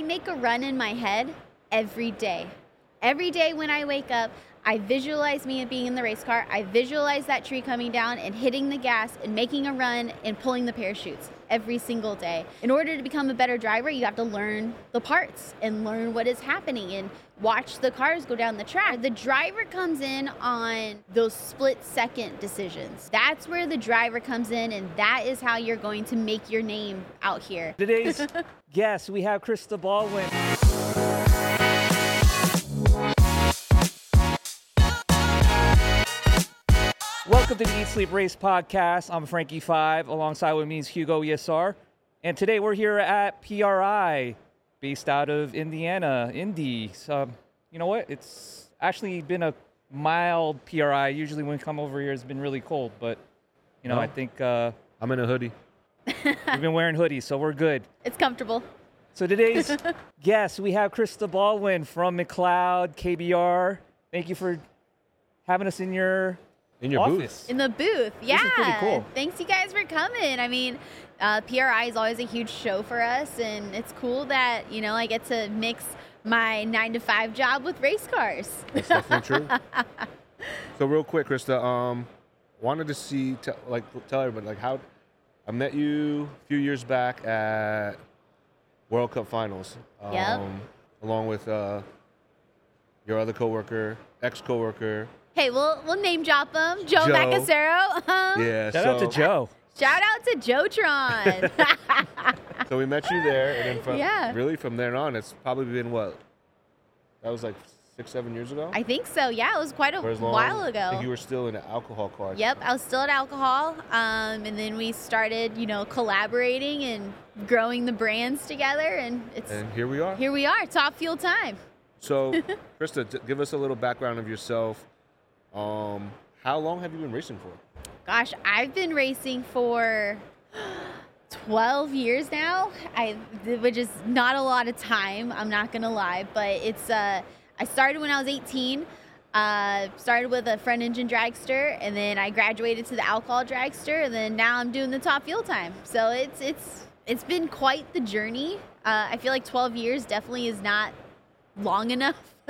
I make a run in my head every day. Every day when I wake up, I visualize me being in the race car. I visualize that tree coming down and hitting the gas and making a run and pulling the parachutes every single day. In order to become a better driver, you have to learn the parts and learn what is happening and watch the cars go down the track. The driver comes in on those split second decisions. That's where the driver comes in, and that is how you're going to make your name out here. Today's guest, we have Krista Baldwin. Welcome to the Eat Sleep Race podcast. I'm Frankie Five. Alongside with me is Hugo Yesar. And today we're here at PRI, based out of Indiana, Indy. So, you know what? It's actually been a mild PRI. Usually when we come over here, it's been really cold. But, you know, No. I think uh, I'm in a hoodie. We've been wearing hoodies, so we're good. It's comfortable. So today's guest, we have Krista Baldwin from McLeod KBR. Thank you for having us in your In your office. In the booth, yeah. This is pretty cool. Thanks, you guys, for coming. I mean, uh, PRI is always a huge show for us, and it's cool that you know I get to mix my nine to five job with race cars. That's definitely true. So real quick, Krista, um, wanted to see, te- like, tell everybody, like, how I met you a few years back at World Cup Finals. Um, Yep. Along with uh, your other coworker, ex-coworker. Hey, we'll we'll name drop them. Joe, Joe. Macasero. Yeah. Shout so, out to Joe. Shout out to Jotron. So we met you there, and then from Yeah. really from there on, it's probably been what? That was like six, seven years ago. I think so. Yeah, it was quite a long- while ago. you were still in an alcohol car. Yep, I was still at alcohol, um, and then we started, you know, collaborating and growing the brands together, and it's And here we are. here we are, top fuel time. So, Krista, t- give us a little background of yourself. Um, how long have you been racing for? Gosh, I've been racing for 12 years now. I, which is not a lot of time. I'm not gonna lie, but it's. Uh, I started when I was 18. Uh, started with a front engine dragster, and then I graduated to the alcohol dragster, and then now I'm doing the top fuel time. So it's it's it's been quite the journey. Uh, I feel like 12 years definitely is not long enough.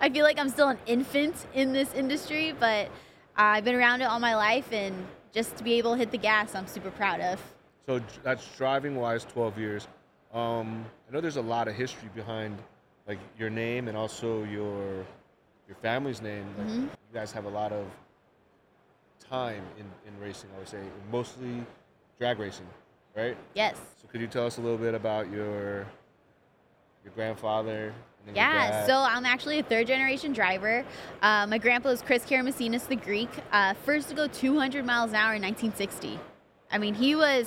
I feel like I'm still an infant in this industry, but I've been around it all my life, and just to be able to hit the gas, I'm super proud of. So that's driving wise, 12 years. Um, I know there's a lot of history behind like your name and also your your family's name. Like, Mhm. You guys have a lot of time in, in racing, I would say, mostly drag racing, right? Yes. So could you tell us a little bit about your your grandfather? Your Yeah, so I'm actually a third generation driver. Uh, my grandpa is Chris Karamesines the Greek, uh, first to go 200 miles an hour in 1960. I mean, he was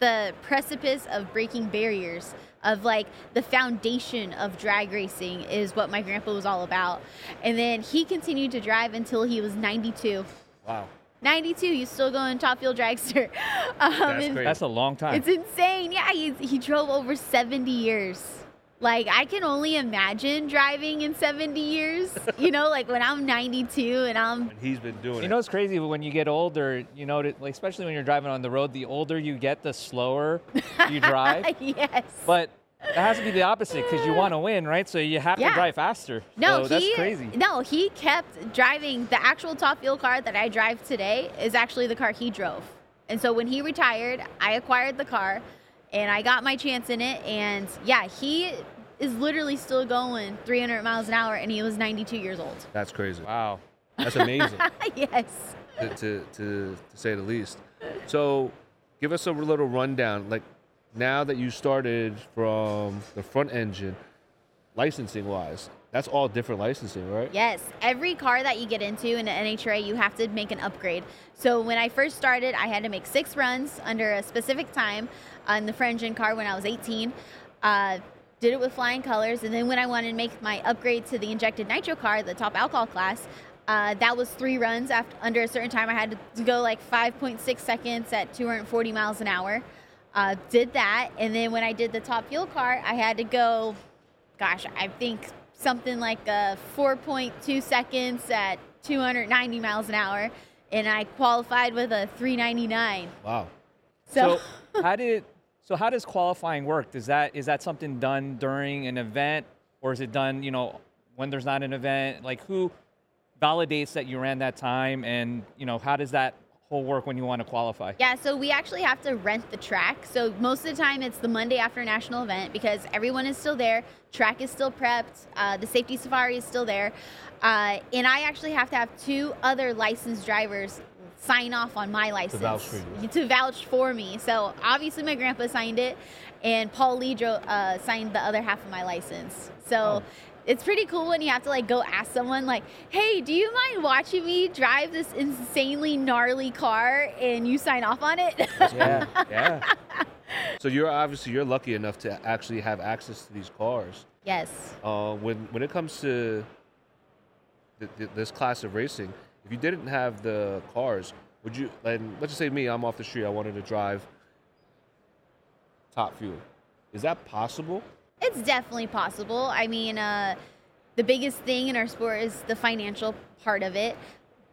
the precipice of breaking barriers, of like the foundation of drag racing, is what my grandpa was all about. And then he continued to drive until he was 92. wow, 92, he's still going top fuel dragster. Um, That's great. That's a long time. it's insane. Yeah, he, he drove over 70 years. Like, I can only imagine driving in 70 years. You know, like when I'm 92 and I'm. and he's been doing you it. know, it's crazy but when you get older. You know, like especially when you're driving on the road. The older you get, the slower you drive. yes. But it has to be the opposite because you want to win, right? So you have Yeah. to drive faster. no, so that's he, crazy. No, he kept driving. The actual top fuel car that I drive today is actually the car he drove. And so when he retired, I acquired the car and I got my chance in it. And yeah, he is literally still going 300 miles an hour and he was 92 years old. That's crazy. Wow. That's amazing. yes. to, to, to, to say the least. So, give us a little rundown. Like, now that you started from the front engine, licensing wise, that's all different licensing, right? Yes, every car that you get into in an NHRA, you have to make an upgrade. So when I first started, I had to make six runs under a specific time on the front engine car when I was 18. Uh, did it with flying colors, and then when I wanted to make my upgrade to the injected nitro car, the top alcohol class, uh, that was three runs after under a certain time. I had to go like 5.6 seconds at 240 miles an hour. Uh, did that, and then when I did the top fuel car, I had to go gosh, I think something like uh, 4.2 seconds at 290 miles an hour, and I qualified with a 399. Wow. So, So how did So how does qualifying work? Does that is that something done during an event, or is it done, you know, when there's not an event? Like who validates that you ran that time, and you know, how does that whole work when you want to qualify? Yeah, so we actually have to rent the track. So most of the time it's the Monday after a national event because everyone is still there. Track is still prepped. Uh, the safety safari is still there. Uh, and I actually have to have two other licensed drivers sign off on my license vouch for you. to vouch for me. So obviously my grandpa signed it, and Paul Lidro uh, signed the other half of my license. So Oh. It's pretty cool when you have to like go ask someone like, "Hey, do you mind watching me drive this insanely gnarly car?" and you sign off on it. Yeah, yeah. So you're obviously you're lucky enough to actually have access to these cars. yes. Uh, when when it comes to th- th- this class of racing, if you didn't have the cars, would you? And let's just say me, I'm off the street. I wanted to drive top fuel. Is that possible? It's definitely possible. I mean, uh, the biggest thing in our sport is the financial part of it.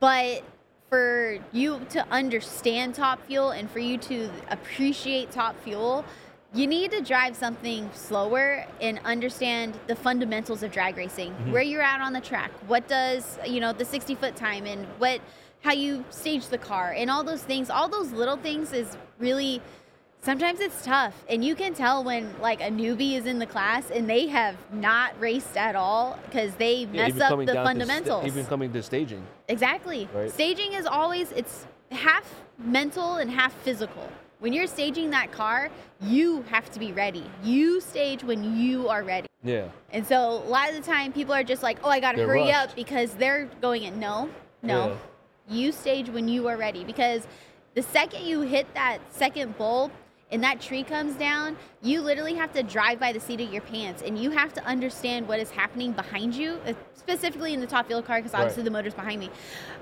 But for you to understand top fuel and for you to appreciate top fuel, you need to drive something slower and understand the fundamentals of drag racing. Where you're at on the track, what does you know the 60 foot time, and what how you stage the car, and all those things. All those little things is really sometimes it's tough and you can tell when like a newbie is in the class and they have not raced at all because they mess up the fundamentals even coming to staging. exactly Right. staging is always it's half mental and half physical when you're staging that car you have to be ready you stage when you are ready Yeah. and so a lot of the time people are just like oh i gotta They're hurry rushed. up because they're going in no no yeah. you stage when you are ready because the second you hit that second bulb and that tree comes down, you literally have to drive by the seat of your pants and you have to understand what is happening behind you, uh, specifically in the top fuel car because obviously Right. the motor's behind me.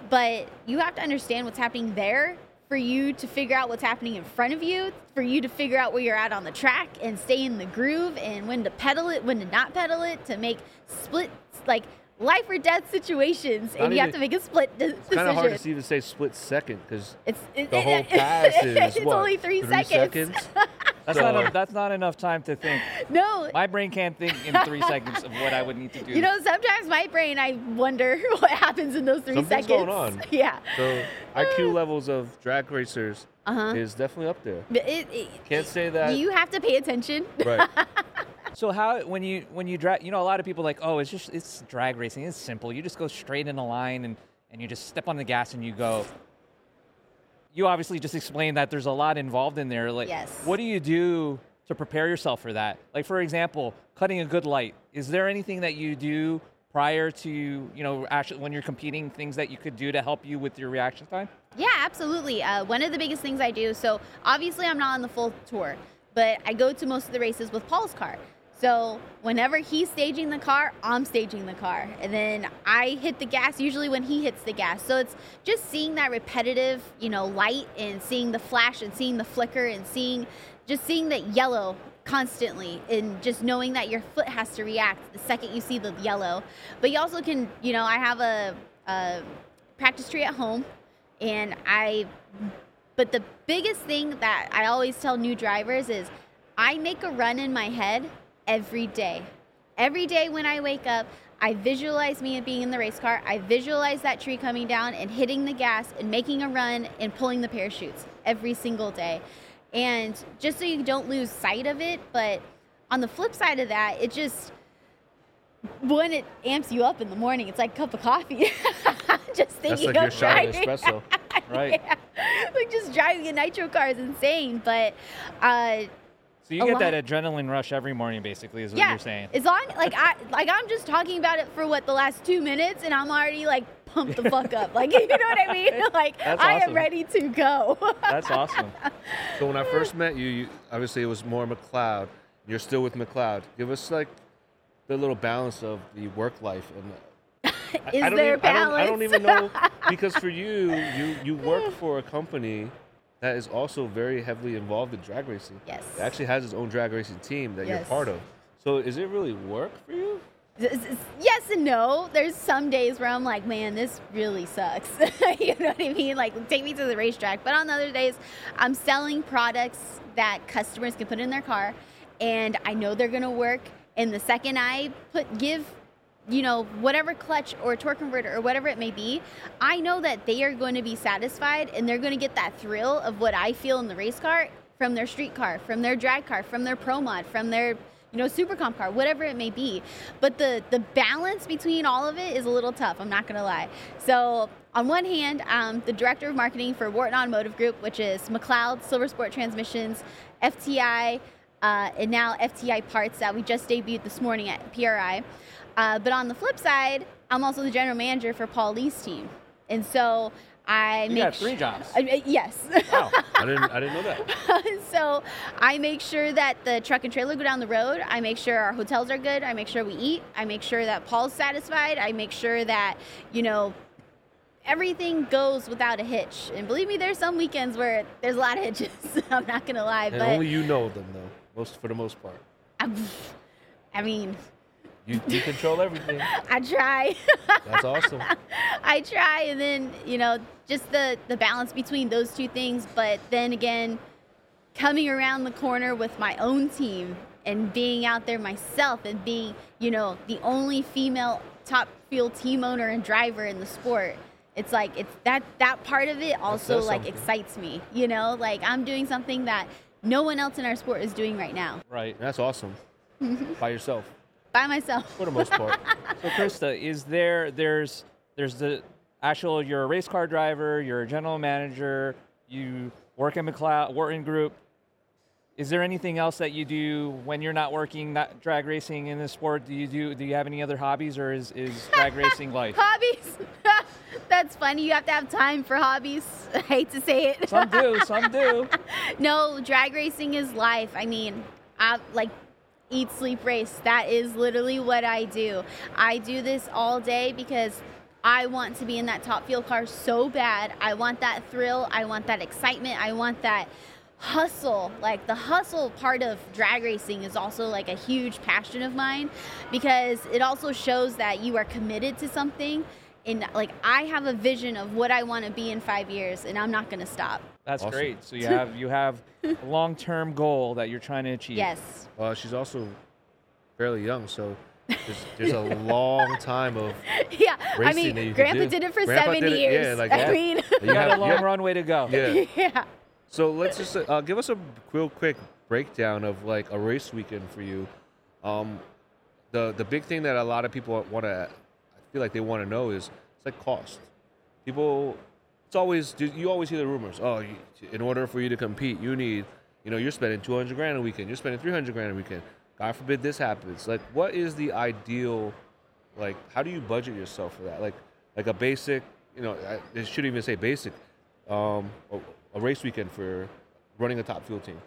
But you have to understand what's happening there for you to figure out what's happening in front of you, for you to figure out where you're at on the track and stay in the groove and when to pedal it, when to not pedal it, to make split like life or death situations, and you have to make a split de- It's kind of hard to even say split second because It's it, the it- whole it- pass is it's what, only three, seconds. That's So- not a, that's not enough time to think. no, My brain can't think in three seconds of what I would need to do. you know sometimes my brain I wonder what happens in those three Something's seconds. going on. Yeah. so IQ levels of drag racers Uh huh. is definitely up there. It, it, Can't say that. You have to pay attention. right. So how when you when you drag, you know, a lot of people like, oh, it's just it's drag racing. It's simple. You just go straight in a line and and you just step on the gas and you go. You obviously just explained that there's a lot involved in there. Like, Yes. what do you do to prepare yourself for that? Like, for example, cutting a good light. Is there anything that you do prior to you know actually when you're competing? Things that you could do to help you with your reaction time? Yeah, absolutely. Uh, one of the biggest things I do, so obviously I'm not on the full tour, but I go to most of the races with Paul's car. So whenever he's staging the car, I'm staging the car. And then I hit the gas usually when he hits the gas. So it's just seeing that repetitive, you know, light and seeing the flash and seeing the flicker and seeing just seeing that yellow constantly and just knowing that your foot has to react the second you see the yellow. But you also can, you know, I have a, a practice tree at home and I but the biggest thing that I always tell new drivers is I make a run in my head every day. Every day when I wake up, I visualize me being in the race car. I visualize that tree coming down and hitting the gas and making a run and pulling the parachutes every single day. And just so you don't lose sight of it, but on the flip side of that, it just when it amps you up in the morning, it's like a cup of coffee. just thinking That's like your of shot of espresso. Right. Yeah. Like just driving a nitro car is insane, but uh, So you get lot- that adrenaline rush every morning, basically, is what yeah, you're saying. as long like I like I'm just talking about it for what the last two minutes, and I'm already like pumped the fuck up. Like you know what I mean? Like That's I am ready to go. That's awesome. So when I first met you, you obviously it was more McLeod. You're still with McLeod. Give us like the little balance of the work life and. I- Is I don't there even, I don't, I don't even know because for you, you you work for a company that is also very heavily involved in drag racing. Yes. It actually has its own drag racing team that you're part of. So is it really work for you? yes and no. There's some days where I'm like, man, this really sucks. you know what I mean? Like, take me to the racetrack. But on other days, I'm selling products that customers can put in their car, and I know they're gonna work. And the second I put give you know, whatever clutch or torque converter or whatever it may be, I know that they are going to be satisfied and they're going to get that thrill of what I feel in the race car from their street car, from their drag car, from their pro mod, from their you know super comp car, whatever it may be. But the the balance between all of it is a little tough. I'm not going to lie. So on one hand, I'm the director of marketing for Wharton Automotive Group, which is McLeod, Silver Sport Transmissions, FTI, uh, and now FTI Parts that we just debuted this morning at PRI. Uh, but on the flip side, I'm also the general manager for Paul Lee's team, and so I You make got three jobs. I- I- yes. Wow. I didn't I didn't know that. so I make sure that the truck and trailer go down the road. I make sure our hotels are good. I make sure we eat. I make sure that Paul's satisfied. I make sure that you know everything goes without a hitch. And believe me, there's some weekends where there's a lot of hitches. I'm not gonna lie, And but only you know them though. Most for the most part. I'm, I mean, You, you control everything. I try. That's awesome. I try, and then you know, just the the balance between those two things. But then again, coming around the corner with my own team and being out there myself and being, you know, the only female top fuel team owner and driver in the sport. It's like it's that that part of it also like something. excites me. You know, like I'm doing something that no one else in our sport is doing right now Right. That's awesome. By yourself, by myself. for the most part. So Krista, is there there's there's the actual you're a race car driver, you're a general manager, you work in McLeod Wharton Group. Is there anything else that you do when you're not working, not drag racing in this sport? Do you do do you have any other hobbies or is, is drag racing life? Hobbies. That's funny. You have to have time for hobbies. I hate to say it. Some do, some do. no, drag racing is life. I mean, I like eat, sleep, race. That is literally what I do. I do this all day because I want to be in that top fuel car so bad. I want that thrill. I want that excitement. I want that hustle. Like the hustle part of drag racing is also like a huge passion of mine because it also shows that you are committed to something. And like I have a vision of what I want to be in five years, and I'm not going to stop. That's Awesome. great. So you have you have a long-term goal that you're trying to achieve. Yes. Well, she's also fairly young, so there's, there's a long time of Yeah, I racing that mean, you Grandpa did it for Grandpa 70 did it- years. yeah, like I that. mean, you You got a long yeah, runway to go. yeah. yeah. So let's just uh, give us a real quick breakdown of like a race weekend for you. Um, the the big thing that a lot of people want to, I feel like they want to know is it's like cost. People, it's always you always hear the rumors. Oh, in order for you to compete, you need, you know, you're spending 200 grand a weekend. You're spending 300 grand a weekend. God forbid this happens. Like, what is the ideal? Like, how do you budget yourself for that? Like, like a basic, you know, I, I shouldn't even say basic. Um, a, a race weekend for running a top fuel team.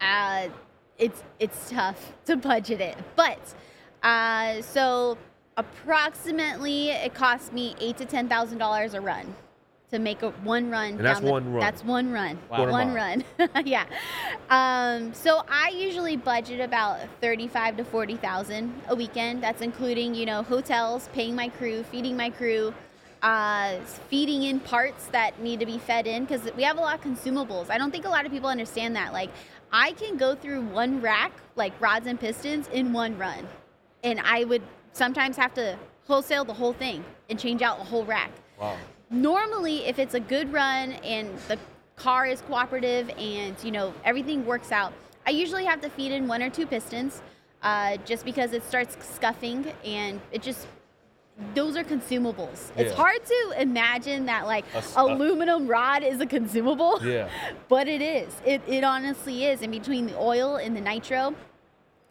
Uh, it's it's tough to budget it, but uh, so approximately it costs me eight to ten thousand dollars a run to make a one run. And that's the- one run. That's one run. Wow. One run. yeah. Um, so I usually budget about thirty-five to forty thousand a weekend. That's including you know hotels, paying my crew, feeding my crew. Uh, feeding in parts that need to be fed in because we have a lot of consumables. I don't think a lot of people understand that. Like, I can go through one rack, like rods and pistons, in one run, and I would sometimes have to wholesale the whole thing and change out a whole rack Wow. Normally if it's a good run and the car is cooperative and you know everything works out i usually have to feed in one or two pistons uh, just because it starts scuffing and it just those are consumables. It's hard to imagine that like A s- a- aluminum rod is a consumable Yeah. but it is. It, it honestly is. In between the oil and the nitro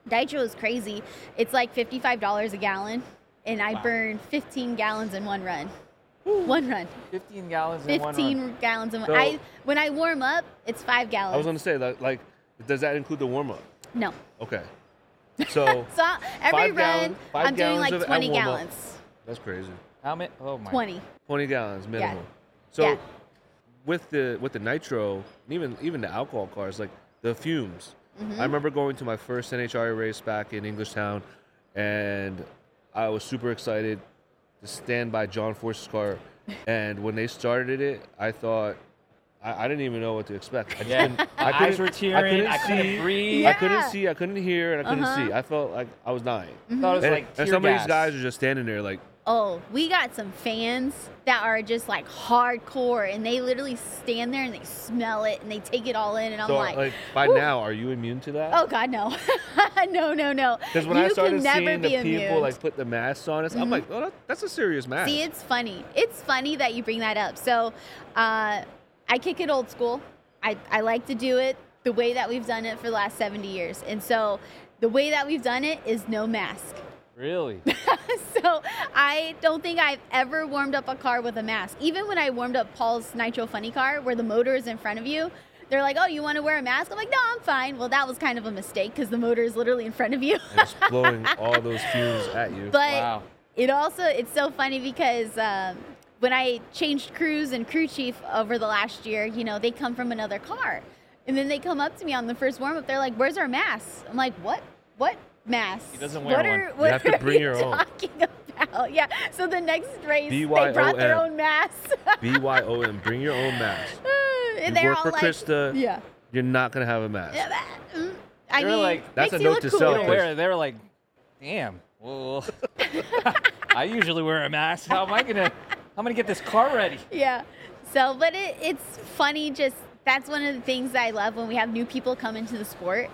nitro is crazy. It's like $55 a gallon and i Wow. burn 15 gallons in one run one run 15 gallons in one 15 run. gallons of So- I when I warm up, it's five gallons. I was gonna say that like, does that include the warm up? no. Okay. So So every Five run, gallon- five I'm doing like 20 gallons. that's crazy. How many? Oh my. 20. 20 gallons minimum. So Yeah. with the with the nitro, and even even the alcohol cars, like the fumes. Mm-hmm. I remember going to my first NHRA race back in Englishtown, and I was super excited to stand by John Force's car, and when they started it, I thought I, I didn't even know what to expect. I just Yeah, couldn't- my couldn't- eyes were tearing. I couldn't see. breathe. I couldn't Yeah. see. I couldn't hear, and I couldn't Uh-huh. see. I felt like I was dying. Thought it was And, like and tear some of gas. these guys are just standing there like, Oh, we got some fans that are just like hardcore and they literally stand there and they smell it and they take it all in and I'm so like, like by now, are you immune to that? oh god no. no, no, no. Because when you I started can never seeing the people immune. like put the masks on us, I'm Mhm. like, oh, that, that's a serious mask. See, it's funny. It's funny that you bring that up. So, uh, I kick it old school. I, I like to do it the way that we've done it for the last 70 years. And so, the way that we've done it is no mask. Really? so, I don't think I've ever warmed up a car with a mask. Even when I warmed up Paul's Nitro Funny car, where the motor is in front of you, they're like, oh, you want to wear a mask? I'm like, no, I'm fine. Well, that was kind of a mistake because the motor is literally in front of you. it's blowing all those fumes at you. but wow. it also it's so funny because um, when I changed crews and crew chief over the last year, you know, they come from another car, and then they come up to me on the first warm up. They're like, "Where's our mask?" I'm like, "What? What mask? He doesn't wear what one. Are, You what have to are bring you your own." talking about?" Yeah. So the next race, they brought their BYOM. own masks. BYOM, bring your own mask. You they're work all for like, Krista, "Yeah." you're not gonna have a mask. Yeah, that- mm. I They're mean, like- That's a note to They self, don't cooler. Chris. wear. They were like, damn. Well, I usually wear a mask. How am I gonna? I'm gonna get this car ready? Yeah. So, but it, it's funny. Just that's one of the things that I love when we have new people come into the sport,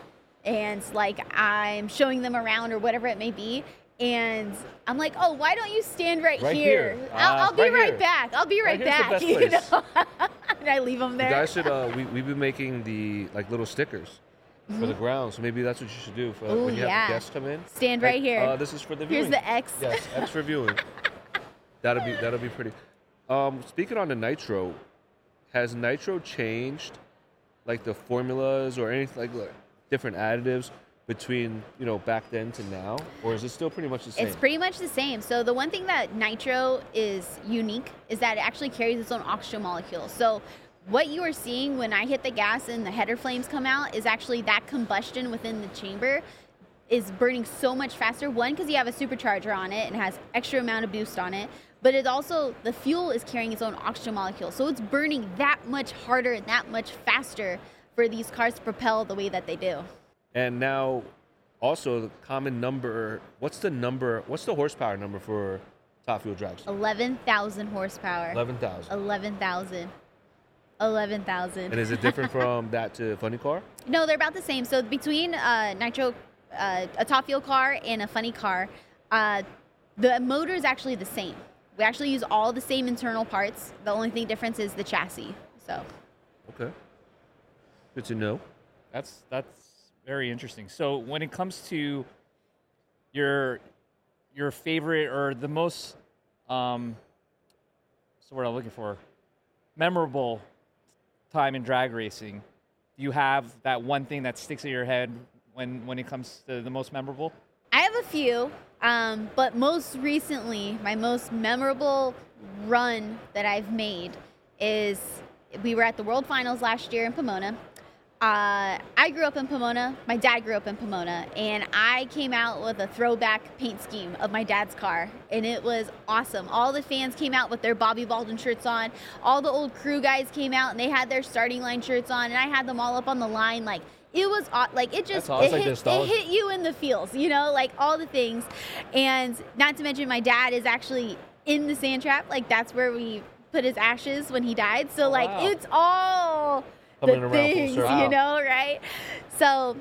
and like I'm showing them around or whatever it may be, and I'm like, oh, why don't you stand right, Right here? here. I'll, Uh, I'll be right right, back. I'll be right, Right here's the back. You know. and I leave them You there. guys should. Uh, we we've been making the like little stickers for the ground, so maybe that's what you should do for Mm-hmm. Ooh, when you yeah. have guests come in. stand Like, right here. Uh, this is for the viewing. Here's the X. Yes, X for viewing. That'll be that'll be pretty. Um, speaking on the nitro, has nitro changed, like the formulas or anything like, like different additives between you know back then to now, or is it still pretty much the same? It's pretty much the same. So the one thing that nitro is unique is that it actually carries its own oxygen molecule. So what you are seeing when I hit the gas and the header flames come out is actually that combustion within the chamber is burning so much faster. One, because you have a supercharger on it and has extra amount of boost on it. But it also the fuel is carrying its own oxygen molecule, so it's burning that much harder and that much faster for these cars to propel the way that they do. And now, also the common number. What's the number? What's the horsepower number for top fuel dragster? Eleven thousand horsepower. Eleven thousand. 11,000. 11,000. And is it different from that to funny car? No, they're about the same. So between uh, nitro, uh, a top fuel car and a funny car, uh, the motor is actually the same. We actually use all the same internal parts. The only thing difference is the chassis. So Okay. Good to know. That's that's very interesting. So when it comes to your your favorite or the most um what's the word I'm looking for? Memorable time in drag racing. Do you have that one thing that sticks in your head when when it comes to the most memorable? I have a few, um, but most recently, my most memorable run that I've made is we were at the World Finals last year in Pomona. Uh, I grew up in Pomona. My dad grew up in Pomona, and I came out with a throwback paint scheme of my dad's car, and it was awesome. All the fans came out with their Bobby Baldwin shirts on. All the old crew guys came out, and they had their starting line shirts on, and I had them all up on the line. Like it was like it just it, hit, it hit you in the feels, you know, like all the things. And not to mention, my dad is actually in the sand trap. Like that's where we put his ashes when he died. So Oh, like wow. it's all the things, you know, right? So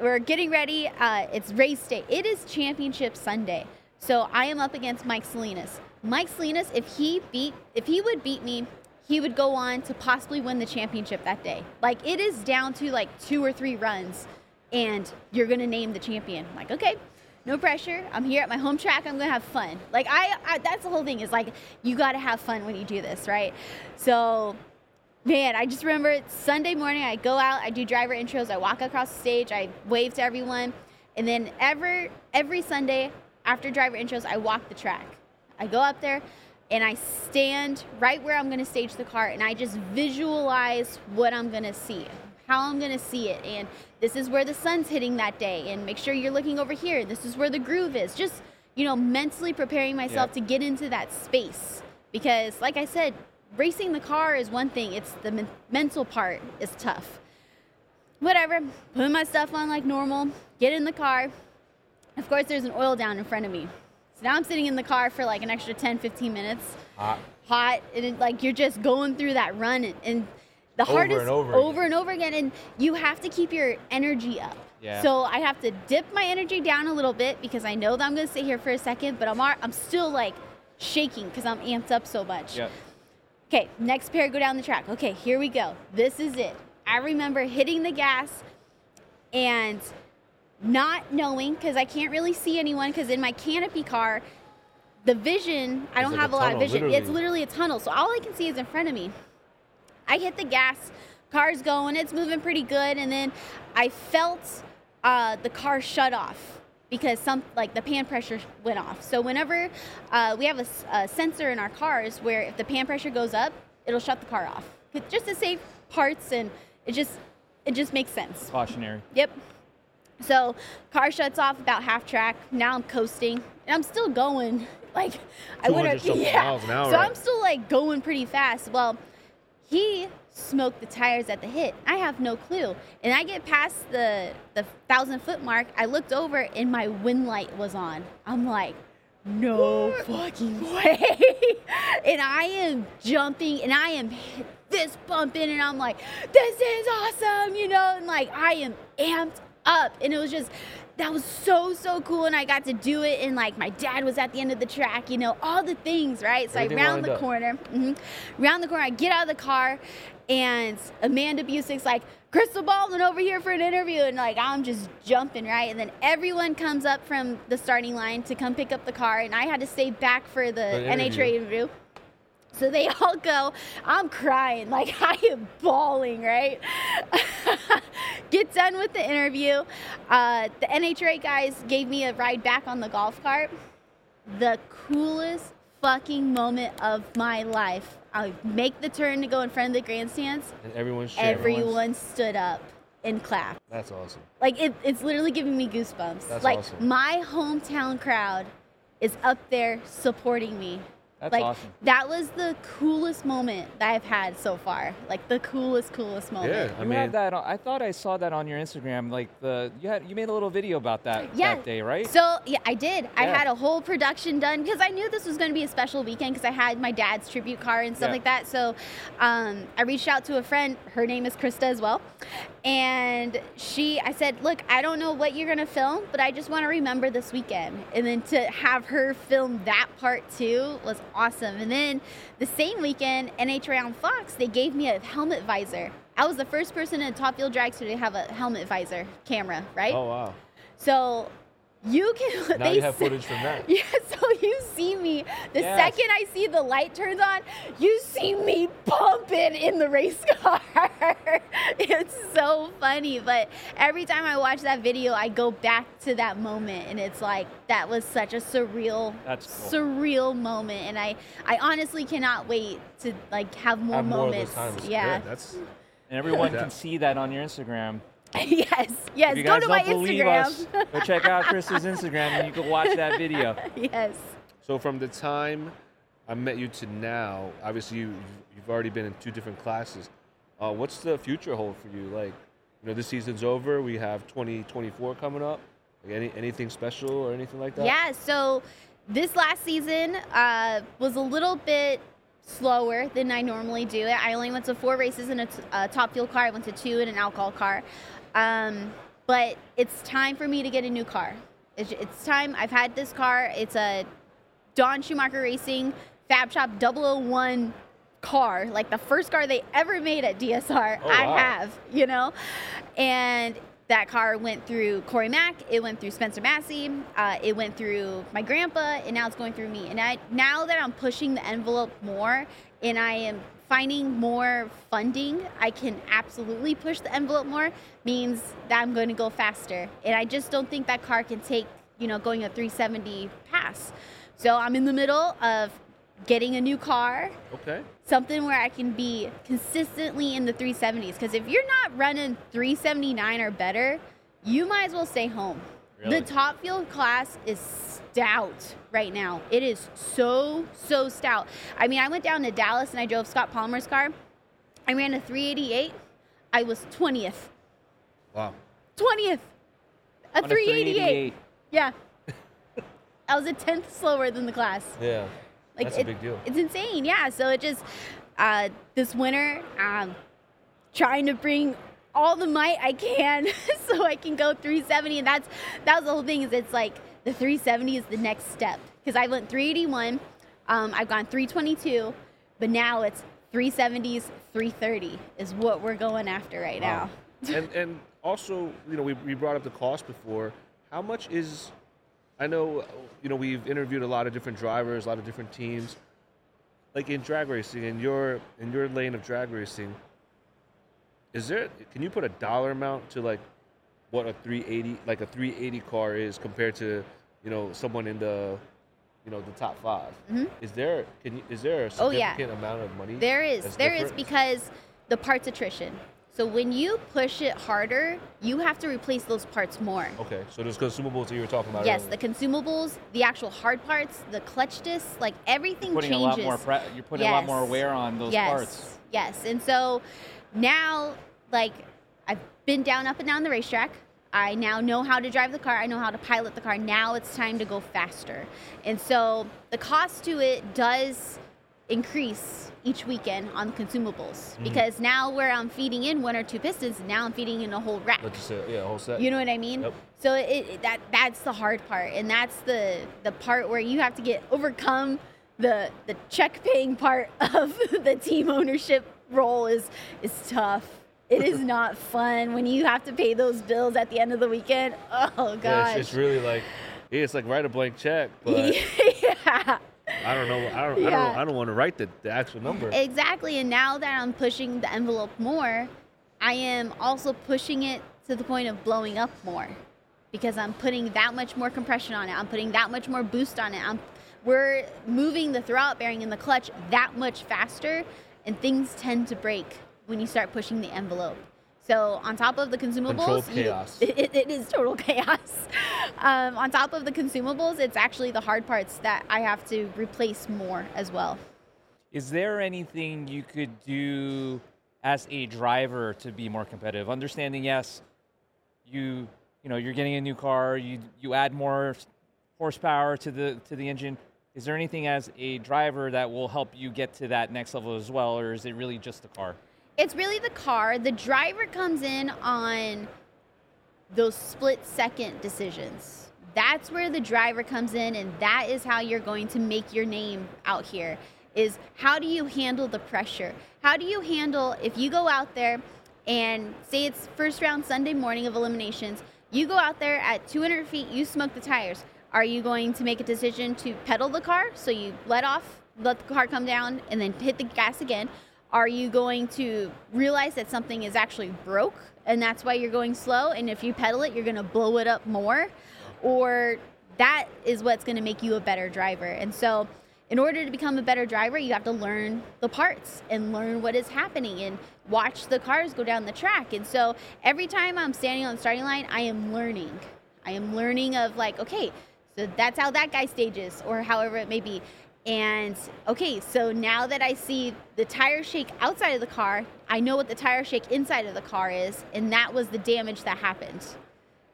we're getting ready. Uh, it's race day. It is championship Sunday. So I am up against Mike Salinas. Mike Salinas, if he beat, if he would beat me, he would go on to possibly win the championship that day. Like it is down to like two or three runs, and you're gonna name the champion. I'm like okay, no pressure. I'm here at my home track. I'm gonna have fun. Like I, I that's the whole thing. Is like you got to have fun when you do this, right? So Man, I just remember it's Sunday morning. I go out, I do driver intros, I walk across the stage, I wave to everyone, and then ever every Sunday after driver intros, I walk the track. I go up there and I stand right where I'm gonna stage the car, and I just visualize what I'm gonna see, how I'm gonna see it, and this is where the sun's hitting that day, and make sure you're looking over here. This is where the groove is. Just you know, mentally preparing myself Yeah. to get into that space. Because, like I said, racing the car is one thing, it's the men- mental part is tough. Whatever, put my stuff on like normal, get in the car. Of course, there's an oil down in front of me. So now I'm sitting in the car for like an extra 10, 15 minutes Hot. hot and it, like you're just going through that run and, and the Over hardest and over over and over again and you have to keep your energy up Yeah. so i have to dip my energy down a little bit because i know that i'm going to sit here for a second but i'm i'm still like shaking because i'm amped up so much Yep. Okay next pair go down the track. Okay here we go. This is it. I remember hitting the gas and not knowing because i can't really see anyone because in my canopy car the vision i don't like have a a lot of tunnel, vision. It's literally. literally a tunnel. So all i can see is in front of me. I hit the gas car's going it's moving pretty good and then i felt uh, the car shut off because some like the pan pressure went off so whenever uh, we have a sensor in our cars where if the pan pressure goes up it'll shut the car off just to save parts and it just it just makes sense Cautionary. Yep. So car shuts off about half track. Now I'm coasting, and I'm still going. Like I would 200 have, yeah. miles an hour. So I'm still like going pretty fast. Well, he smoked the tires at the hit. I have no clue, and I get past the the thousand foot mark. I looked over, and my wind light was on. I'm like. No fucking way. and I am jumping and I am this bumping and I'm like, this is awesome, you know, and like I am amped up. And it was just that was so so cool and I got to do it and like my dad was at the end of the track, you know, all the things, right? So Everything I round the up. corner. hmm Round the corner, I get out of the car and Amanda Busick's like, Krista Baldwin over here for an interview. And like, I'm just jumping, right? And then everyone comes up from the starting line to come pick up the car. And I had to stay back for the the interview. NHRA interview. So they all go. I'm crying, like I am bawling, right? Get done with the interview. Uh, the NHRA guys gave me a ride back on the golf cart. The coolest fucking moment of my life. I make the turn to go in front of the grandstands. And everyone's sharing. Everyone stood up and clapped. That's awesome. Like it, it's literally giving me goosebumps. That's like awesome. my hometown crowd is up there supporting me. That's like awesome. that was the coolest moment that I've had so far. Like the coolest, coolest moment. Yeah, I you mean, had that. On, I thought I saw that on your Instagram. Like the you had you made a little video about that Yeah. that day, right? So yeah, I did. I had a whole production done because I knew this was going to be a special weekend because I had my dad's tribute car and stuff Yeah. like that. So um, I reached out to a friend. Her name is Krista as well, and she. I said, "Look, I don't know what you're going to film, but I just want to remember this weekend." And then to have her film that part too was awesome. And then the same weekend, NHRA on Fox, they gave me a helmet visor. I was the first person in a Top Fuel Dragster to have a helmet visor camera, right? oh wow. So you can. Now they you have footage from that. Yeah, so you see me. The Yes. second I see the light turns on, you see me pumping in the race car. it's so funny, but every time I watch that video, I go back to that moment, and it's like that was such a surreal, That's cool. surreal moment, and I, I honestly cannot wait to like have more Have more of moments. those times. Yeah. that's and everyone Yeah. can see that on your Instagram. yes. Yes. if you Go guys to don't my believe Instagram. us, go check out Krista's Instagram and you can watch that video. yes. So from the time I met you to now, obviously you you've already been in two different classes. Uh, what's the future hold for you? Like, you know, this season's over. We have 2024 coming up. Like any anything special or anything like that? Yeah, so this last season uh, was a little bit slower than I normally do. It I only went to four races in a, t- a top fuel car. I went to two in an alcohol car. Um, but it's time for me to get a new car. It's, it's time. I've had this car. It's a Don Schumacher Racing Fab Shop 001 car, like the first car they ever made at DSR. Oh, I wow. have, you know? And that car went through Cory Mac, it went through Spencer Massey, uh, it went through my grandpa, and now it's going through me. And I, now that I'm pushing the envelope more and I am finding more funding, I can absolutely push the envelope more, means that I'm going to go faster. And I just don't think that car can take, you know, going a 370 pass. So I'm in the middle of getting a new car, Okay. something where I can be consistently in the 370s. Because if you're not running 379 or better, you might as well stay home. Really? The top fuel class is stout right now. It is so, so stout. I mean, I went down to Dallas and I drove Scott Palmer's car. I ran a 388. I was 20th. Wow. 20th. A On 388. Yeah. I was a tenth slower than the class. Yeah. Like That's it- a big deal. It's insane, yeah. So it just uh, this winter, um, trying to bring all the might I can so I can go 370, and that's that was the whole thing. Is it's like the 370 is the next step because I went 381, um, I've gone 322, but now it's 370s, 330 is what we're going after right Wow. now. and and also, you know, we, we brought up the cost before. How much is? I know, you know, we've interviewed a lot of different drivers, a lot of different teams. Like in drag racing, in your in your lane of drag racing, is there? Can you put a dollar amount to like what a 380 like a 380 car is compared to you know someone in the you know the top 5 Mhm. Is there? Can you? Is there a Oh, yeah. significant amount of money? There is. There is different? because the parts attrition. So when you push it harder, you have to replace those parts more. Okay, so those consumables that you were talking about. Yes, earlier. the consumables, the actual hard parts, the clutch discs, like everything Putting changes. a lot more pre- you're putting a lot more wear on those yes, parts. Yes. And so now, like, I've been down up and down the racetrack. I now know how to drive the car. I know how to pilot the car. Now it's time to go faster. And so the cost to it does increase each weekend on consumables Mm-hmm. because now where I'm feeding in one or two pistons, now I'm feeding in a whole rack. Let's just say, yeah, a whole set. You know what I mean? Yep. So it, it that that's the hard part, and that's the the part where you have to get overcome the the check paying part of the team ownership role is is tough. It is not fun when you have to pay those bills at the end of the weekend. Oh Yeah, gosh. it's, it's really like, yeah, it's like write a blank check, but yeah. I don't know. I don't. I don't. I don't want to write the, the actual number. Exactly. And now that I'm pushing the envelope more, I am also pushing it to the point of blowing up more because I'm putting that much more compression on it. I'm putting that much more boost on it. I'm we're moving the throwout bearing in the clutch that much faster and things tend to break when you start pushing the envelope. So on top of the consumables, Controlled you- it, it is total chaos. Um, on top of the consumables, it's actually the hard parts that I have to replace more as well. Is there anything you could do as a driver to be more competitive? Understanding, yes, you you know you're getting a new car, you you add more horsepower to the to the engine. Is there anything as a driver that will help you get to that next level as well, or is it really just the car? It's really the car. The driver comes in on those split second decisions. That's where the driver comes in, and that is how you're going to make your name out here. Is how do you handle the pressure? How do you handle if you go out there and say it's first round Sunday morning of eliminations, you go out there at 200 feet, you smoke the tires. Are you going to make a decision to pedal the car so you let off, let the car come down, and then hit the gas again? Are you going to realize that something is actually broke and that's why you're going slow? And if you pedal it, you're going to blow it up more? Or that is what's going to make you a better driver. And so, in order to become a better driver, you have to learn the parts and learn what is happening and watch the cars go down the track. And so, every time I'm standing on the starting line, I am learning. I am learning of like, okay, so that's how that guy stages, or however it may be. And okay, so now that I see the tire shake outside of the car, I know what the tire shake inside of the car is, and that was the damage that happened.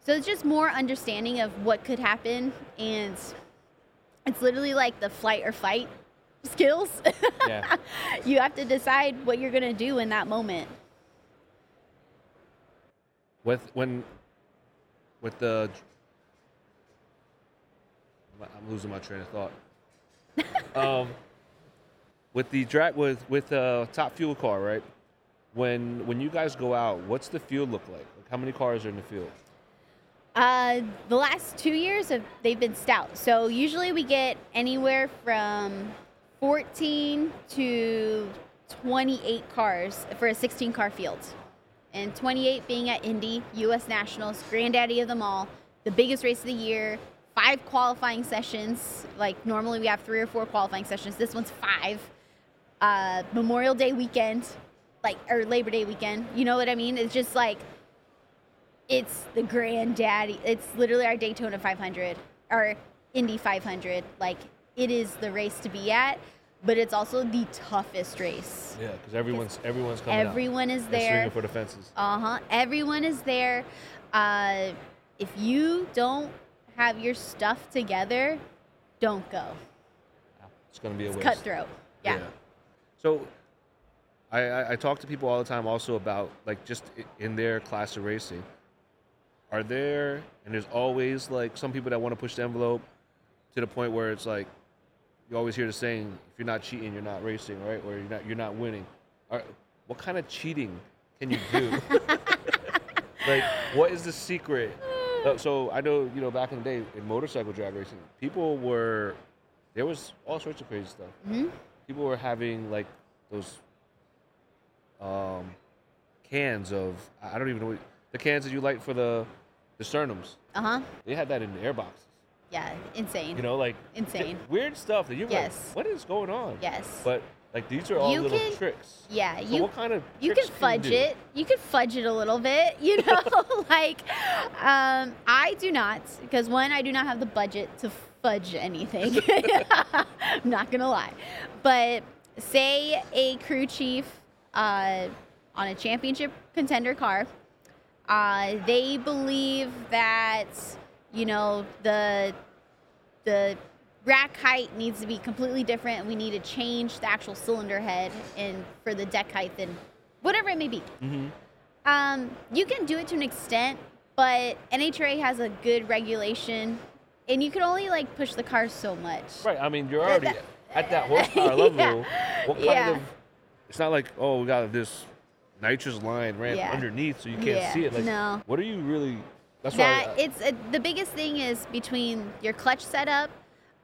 So it's just more understanding of what could happen, and it's literally like the flight or fight skills. Yeah. you have to decide what you're gonna do in that moment. with when with the I'm losing my train of thought. um, with the drag with with uh, top fuel car, right? When when you guys go out, what's the field look like? like how many cars are in the field? Uh, the last two years have they've been stout. So usually we get anywhere from 14 to 28 cars for a 16 car field, and 28 being at Indy, U.S. Nationals, granddaddy of them all, the biggest race of the year. Five qualifying sessions. Like normally we have three or four qualifying sessions. This one's five. Uh, Memorial Day weekend, like or Labor Day weekend. You know what I mean? It's just like it's the granddaddy. It's literally our Daytona 500, our Indy 500. Like it is the race to be at, but it's also the toughest race. Yeah, because everyone's everyone's coming out. Everyone is They're swinging there. for the fences. Uh huh. Everyone is there. Uh, if you don't have your stuff together, don't go. It's gonna be a It's waste. cutthroat. Yeah. So, I, I I talk to people all the time also about like just in their class of racing. Are there and there's always like some people that want to push the envelope to the point where it's like you always hear the saying if you're not cheating you're not racing right or you're not you're not winning. Are, what kind of cheating can you do? like what is the secret? Uh, So I know you know back in the day in motorcycle drag racing, people were there was all sorts of crazy stuff hmm people were having like those um, cans of I I don't even know what, the cans that you light for the the sternums. Uh huh. They had that in the air boxes. Yeah. Insane. You know, like Insane. weird stuff that you're Yes. like, what is going on? yes. But like these are all You little can- tricks. yeah. So You what kind of you can fudge you do? it. You can fudge it a little bit, you know. like, um, I do not because one, I do not have the budget to fudge anything. I'm not gonna lie, but say a crew chief uh, on a championship contender car, uh, they believe that you know the the rack height needs to be completely different. We need to change the actual cylinder head and for the deck height and whatever it may be. Mhm. Um, you can do it to an extent, but NHRA has a good regulation, and you can only like push the car so much. Right. I mean, you're already at that horsepower level. Yeah. What kind Yeah. of? It's not like oh, we got this nitrous line ran Yeah. underneath, so you can't see it. Like, no. what are you really? That's that why. I- it's uh, the biggest thing is between your clutch setup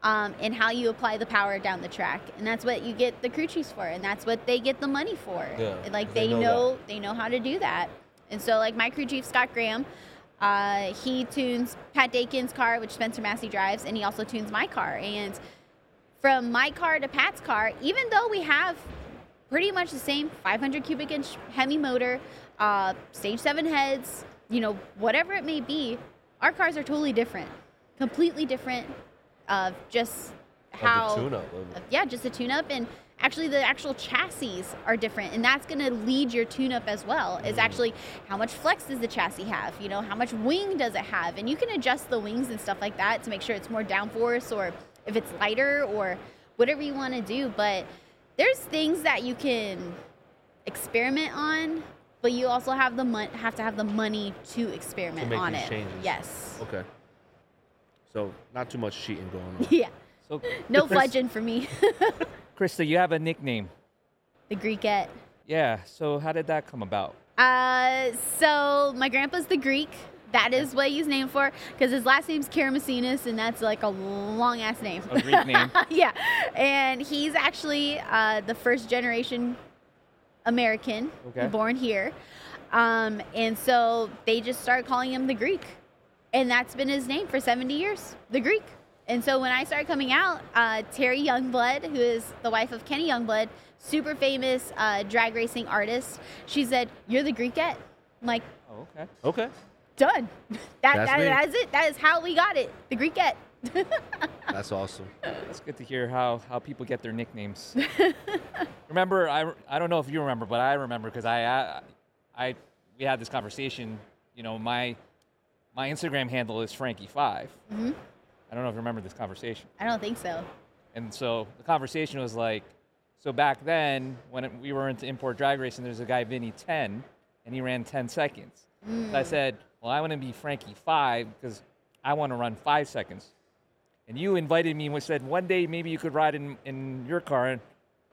um, and how you apply the power down the track, and that's what you get the crew chiefs for, and that's what they get the money for. Yeah, like they they, know know, they know how to do that, and so like my crew chief Scott Graham, uh, he tunes Pat Dakin's car, which Spencer Massey drives, and he also tunes my car, and from my car to Pat's car, even though we have pretty much the same 500 cubic inch Hemi motor, uh, stage seven heads, you know, whatever it may be, our cars are totally different, completely different. Of just of how, the tune-up. of- of- yeah, just a tune up, and actually the actual chassis are different, and that's going to lead your tune up as well. Is mm-hmm. actually how much flex does the chassis have? You know, how much wing does it have? And you can adjust the wings and stuff like that to make sure it's more downforce or if it's lighter or whatever you want to do. But there's things that you can experiment on, but you also have the mon- have to have the money to experiment make on it. changes. Yes. Okay. So not too much cheating going on. Yeah. So, No Chris- fudging for me. Krista, you have a nickname. the Greekette. Yeah. So how did that come about? Uh, so my grandpa's the Greek. That is what he's named for because his last name's Karamesines, and that's like a long ass name. A Greek name. yeah, and he's actually uh, the first generation American Okay. born here, um, and so they just started calling him the Greek, and that's been his name for 70 years, the Greek. And so when I started coming out, uh, Terry Youngblood, who is the wife of Kenny Youngblood, super famous uh, drag racing artist, she said, "You're the Greekette." I'm like, Oh, okay. Okay. done. That, That's that, that is it. That is how we got it. The Greekette. That's awesome. It's good to hear how, how people get their nicknames. remember, I, I don't know if you remember, but I remember because I, I I we had this conversation. You know, my my Instagram handle is Frankie 5 Mhm. I don't know if you remember this conversation. I don't think so. And so the conversation was like, so back then when it, we were into import drag racing, there's a guy Vinny 10, and he ran 10 seconds. So I said, well, I want to be Frankie 5 because I want to run five seconds. And you invited me and said one day maybe you could ride in, in your car. And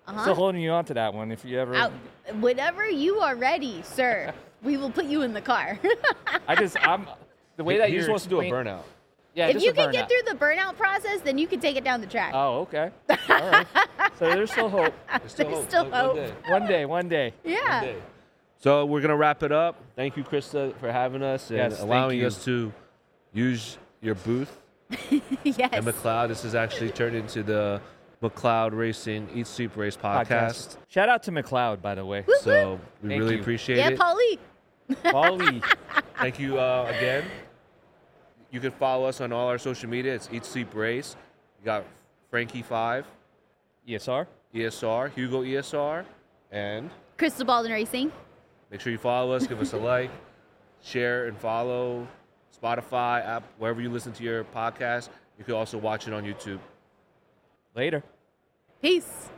I'm Uh-huh. still holding you on to that one if you ever. Out, whenever you are ready, sir, we will put you in the car. I just I'm the way that he you just wants to do a explain- burnout. Yeah, if just you a can get through the burnout process, then you can take it down the track. Oh, okay. All right. so there's still hope. There's still There's hope. still One- one hope. day. One day, one day. yeah. One day. So we're gonna wrap it up. Thank you, Krista, for having us and Yes, thank allowing you. us to use your booth yes. at McLeod. This has actually turned into the McLeod Racing Eat Sleep Race podcast. Shout out to McLeod, by the way. So we Thank really you. appreciate yeah, it. Paulie. Bali. Thank you uh, again. You can follow us on all our social media. It's Eat Sleep Race. You got Frankie Five, ESR. ESR, Hugo ESR, and Krista Baldwin Racing. make sure you follow us. Give us a like, share, and follow. Spotify, app, wherever you listen to your podcast. You can also watch it on YouTube. Later. Peace.